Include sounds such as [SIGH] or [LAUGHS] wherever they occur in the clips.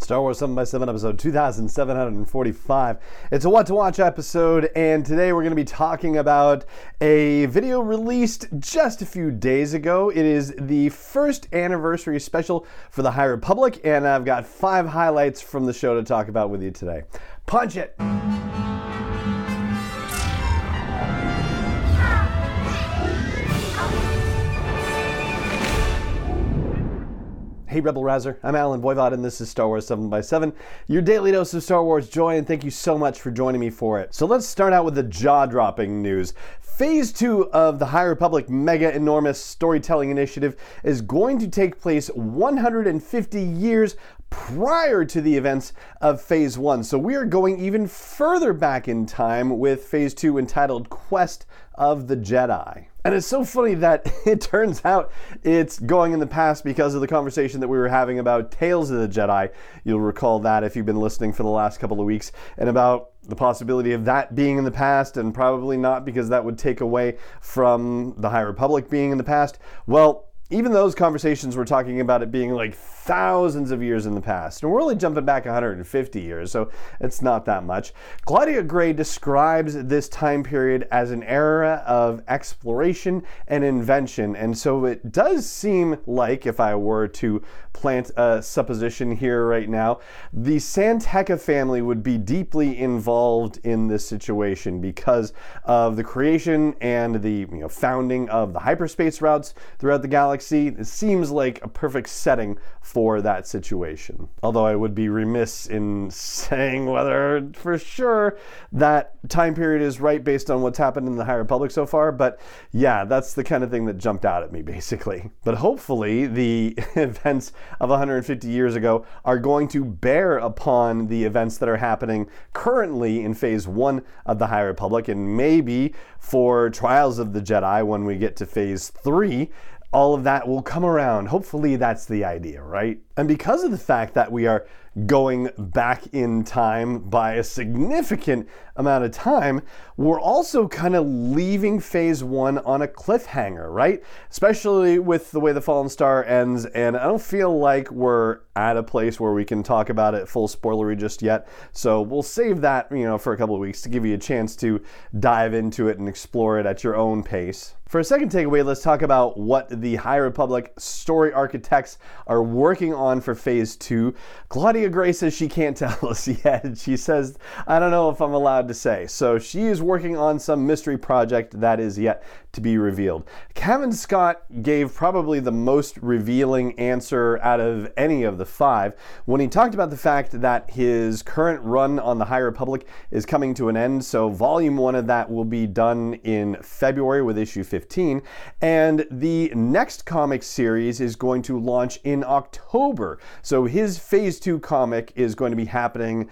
Star Wars 7 by 7 episode 2745. It's a what to watch episode, and today we're going to be talking about a video released just a few days ago. It is the first anniversary special for the High Republic, and I've got five highlights from the show to talk about with you today. Punch it! Hey, Rebel Rouser. I'm Allen Voivod, and this is Star Wars 7 by 7 your daily dose of Star Wars joy, and thank you so much for joining me for it. So let's start out with the jaw dropping news. Phase 2 of the High Republic mega enormous storytelling initiative is going to take place 150 years prior to the events of Phase 1. So we are going even further back in time with Phase 2 entitled Quest of the Jedi. And it's so funny that [LAUGHS] it turns out it's going in the past because of the conversation that we were having about Tales of the Jedi. You'll recall that if you've been listening for the last couple of weeks, and about the possibility of that being in the past, and probably not because that would take away from the High Republic being in the past. Well, even those conversations were talking about it being like thousands of years in the past. And we're only jumping back 150 years, so it's not that much. Claudia Gray describes this time period as an era of exploration and invention. And so it does seem like, if I were to plant a supposition here right now, the San Tekka family would be deeply involved in this situation because of the creation and the you know, founding of the hyperspace routes throughout the galaxy. It seems like a perfect setting for that situation. Although I would be remiss in saying whether for sure that time period is right based on what's happened in the High Republic so far, but yeah, that's the kind of thing that jumped out at me basically. But hopefully, the [LAUGHS] events of 150 years ago are going to bear upon the events that are happening currently in phase one of the High Republic, and maybe for Trials of the Jedi when we get to phase three all of that will come around. Hopefully, that's the idea, right? And because of the fact that we are going back in time by a significant amount of time, we're also kind of leaving phase one on a cliffhanger, right? Especially with the way the Fallen Star ends. And I don't feel like we're at a place where we can talk about it full spoilery just yet. So we'll save that, you know, for a couple of weeks to give you a chance to dive into it and explore it at your own pace. For a second takeaway, let's talk about what the High Republic story architects are working on for phase two. Claudia Gray says she can't tell us [LAUGHS] yet. She says, I don't know if I'm allowed to say. So she is working on some mystery project that is yet to be revealed. Cavan Scott gave probably the most revealing answer out of any of the five when he talked about the fact that his current run on the High Republic is coming to an end. So, volume one of that will be done in February with issue 15, and the next comic series is going to launch in October. So, his phase two comic is going to be happening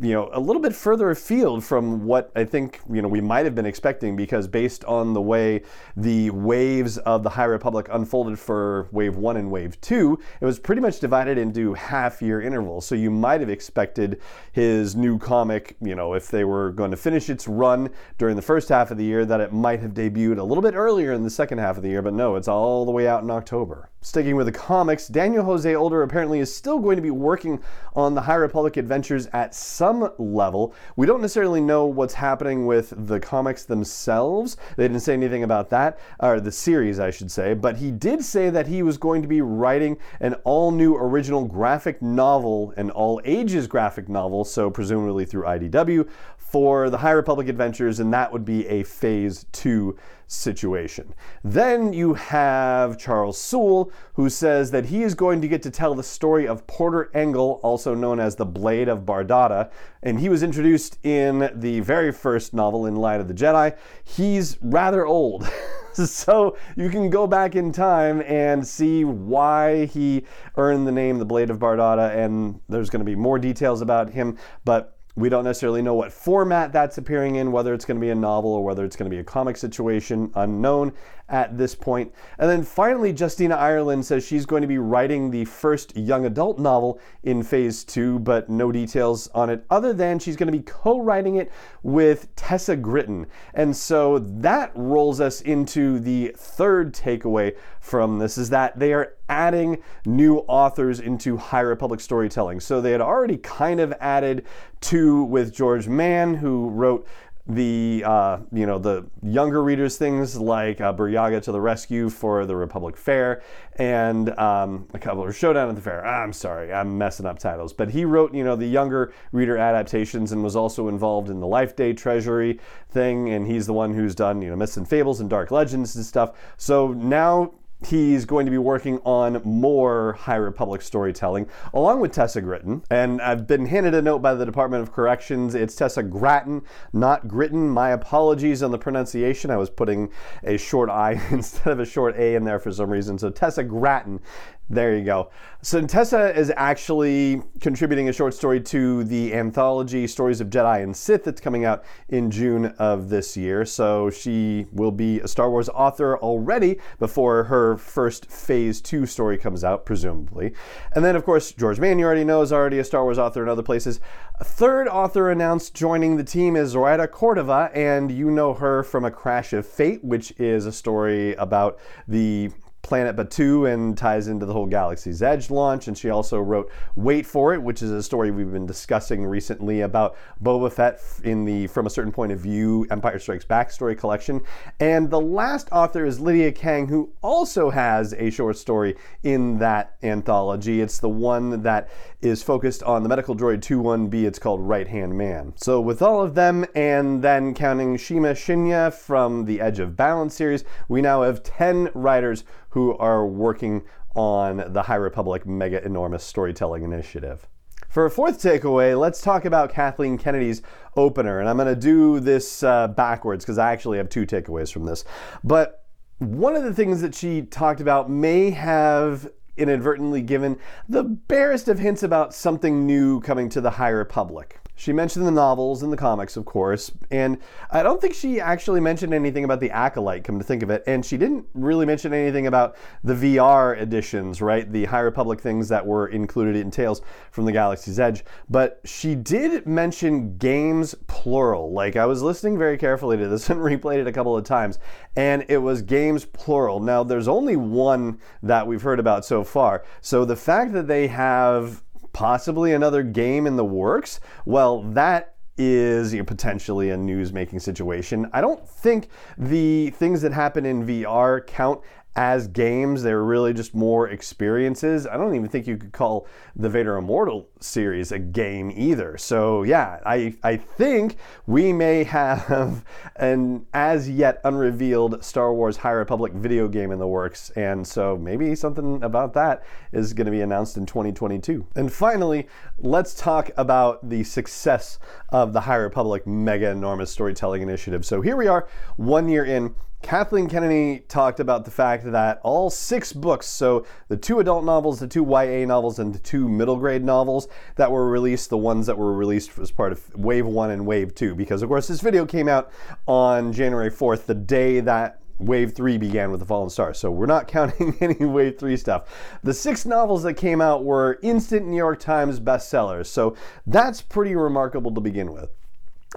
you know, a little bit further afield from what I think, you know, we might have been expecting because based on the way the waves of the High Republic unfolded for wave one and wave two, it was pretty much divided into half year intervals. So you might have expected his new comic, you know, if they were going to finish its run during the first half of the year, that it might have debuted a little bit earlier in the second half of the year, but no, it's all the way out in October. Sticking with the comics, Daniel Jose Older apparently is still going to be working on the High Republic adventures at some level. We don't necessarily know what's happening with the comics themselves. They didn't say anything about that, or the series, I should say, but he did say that he was going to be writing an all new original graphic novel, an all ages graphic novel, so presumably through IDW, for the High Republic adventures, and that would be a phase two situation. Then you have Charles Soule, who says that he is going to get to tell the story of Porter Engle, also known as the Blade of Bardotta, and he was introduced in the very first novel, In Light of the Jedi. He's rather old. [LAUGHS] so you can go back in time and see why he earned the name the Blade of Bardotta, and there's going to be more details about him, but we don't necessarily know what format that's appearing in, whether it's going to be a novel or whether it's going to be a comic situation, unknown at this point. And then finally, Justina Ireland says she's going to be writing the first young adult novel in phase two, but no details on it other than she's going to be co writing it with Tessa Gritton. And so that rolls us into the third takeaway from this is that they are adding new authors into High Republic storytelling. So they had already kind of added two with George Mann, who wrote the uh, you know the younger readers things like uh, Burryaga to the Rescue for the Republic Fair and um, a couple of Showdown at the Fair. I'm sorry, I'm messing up titles, but he wrote you know the younger reader adaptations and was also involved in the Life Day Treasury thing, and he's the one who's done you know Myths and Fables and Dark Legends and stuff. So now he's going to be working on more High Republic storytelling, along with Tessa Gritton. And I've been handed a note by the Department of Corrections. It's Tessa Gratton, not Gritton. My apologies on the pronunciation. I was putting a short I [LAUGHS] instead of a short A in there for some reason. So Tessa Gratton there you go. So Tessa is actually contributing a short story to the anthology Stories of Jedi and Sith that's coming out in June of this year. So she will be a Star Wars author already before her first Phase 2 story comes out, presumably. And then, of course, George Mann, you already know, is already a Star Wars author in other places. A third author announced joining the team is Zoraida Cordova, and you know her from A Crash of Fate, which is a story about the Planet Batuu and ties into the whole Galaxy's Edge launch. And she also wrote Wait for It, which is a story we've been discussing recently about Boba Fett in the From a Certain Point of View Empire Strikes Back story collection. And the last author is Lydia Kang, who also has a short story in that anthology. It's the one that is focused on the medical droid 21B. It's called Right Hand Man. So, with all of them, and then counting Shima Shinya from the Edge of Balance series, we now have 10 writers who are working on the High Republic Mega Enormous Storytelling Initiative. For a fourth takeaway, let's talk about Kathleen Kennedy's opener. And I'm going to do this uh, backwards because I actually have two takeaways from this. But one of the things that she talked about may have inadvertently given the barest of hints about something new coming to the High Republic. She mentioned the novels and the comics, of course, and I don't think she actually mentioned anything about the Acolyte, come to think of it. And she didn't really mention anything about the VR editions, right? The High Republic things that were included in Tales from the Galaxy's Edge. But she did mention games plural. Like I was listening very carefully to this [LAUGHS] and replayed it a couple of times, and it was games plural. Now, there's only one that we've heard about so far. So the fact that they have possibly another game in the works, well, that is you know, potentially a news making situation. I don't think the things that happen in VR count as games. They were really just more experiences. I don't even think you could call the Vader Immortal series a game either. So yeah, I, I think we may have [LAUGHS] an as yet unrevealed Star Wars High Republic video game in the works. And so maybe something about that is going to be announced in 2022. And finally, let's talk about the success of the High Republic mega enormous storytelling initiative. So here we are, one year in. Kathleen Kennedy talked about the fact that all six books, so the two adult novels, the two YA novels, and the two middle grade novels that were released, the ones that were released as part of Wave 1 and Wave 2, because of course this video came out on January 4th, the day that Wave 3 began with The Fallen Star. So we're not [LAUGHS] counting any Wave 3 stuff. The six novels that came out were instant New York Times bestsellers. So that's pretty remarkable to begin with.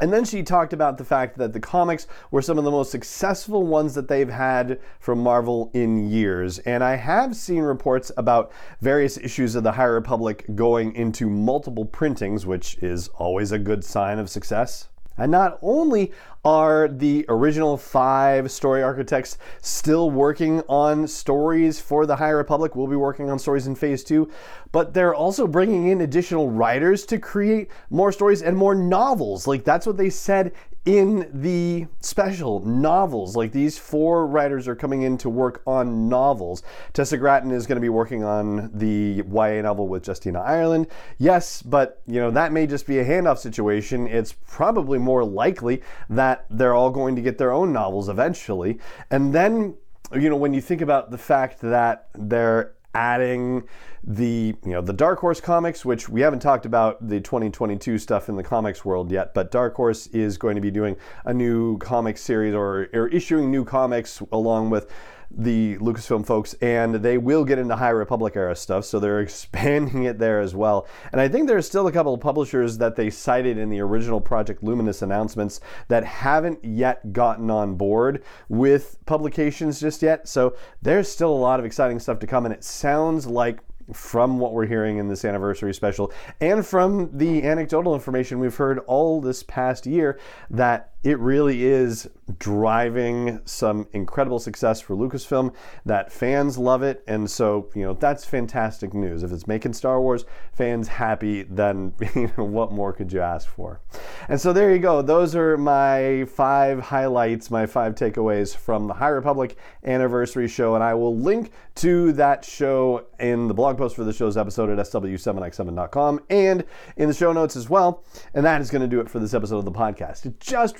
And then she talked about the fact that the comics were some of the most successful ones that they've had from Marvel in years. And I have seen reports about various issues of the High Republic going into multiple printings, which is always a good sign of success. And not only are the original five story architects still working on stories for the High Republic, we'll be working on stories in phase two, but they're also bringing in additional writers to create more stories and more novels. Like that's what they said in the special novels. Like these four writers are coming in to work on novels. Tessa Gratton is going to be working on the YA novel with Justina Ireland. Yes, but you know that may just be a handoff situation. It's probably more likely that they're all going to get their own novels eventually. And then you know when you think about the fact that they're adding the you know the Dark Horse comics, which we haven't talked about the 2022 stuff in the comics world yet, but Dark Horse is going to be doing a new comic series or, or issuing new comics along with the Lucasfilm folks, and they will get into High Republic era stuff, so they're [LAUGHS] expanding it there as well. And I think there's still a couple of publishers that they cited in the original Project Luminous announcements that haven't yet gotten on board with publications just yet. So there's still a lot of exciting stuff to come, and it sounds like from what we're hearing in this anniversary special and from the anecdotal information we've heard all this past year that it really is driving some incredible success for Lucasfilm that fans love it. And so you know that's fantastic news. If it's making Star Wars fans happy then [LAUGHS] you know what more could you ask for? And so there you go. Those are my five highlights my five takeaways from the High Republic anniversary show. And I will link to that show in the blog post for the show's episode at sw7x7.com and in the show notes as well. And that is going to do it for this episode of the podcast. It just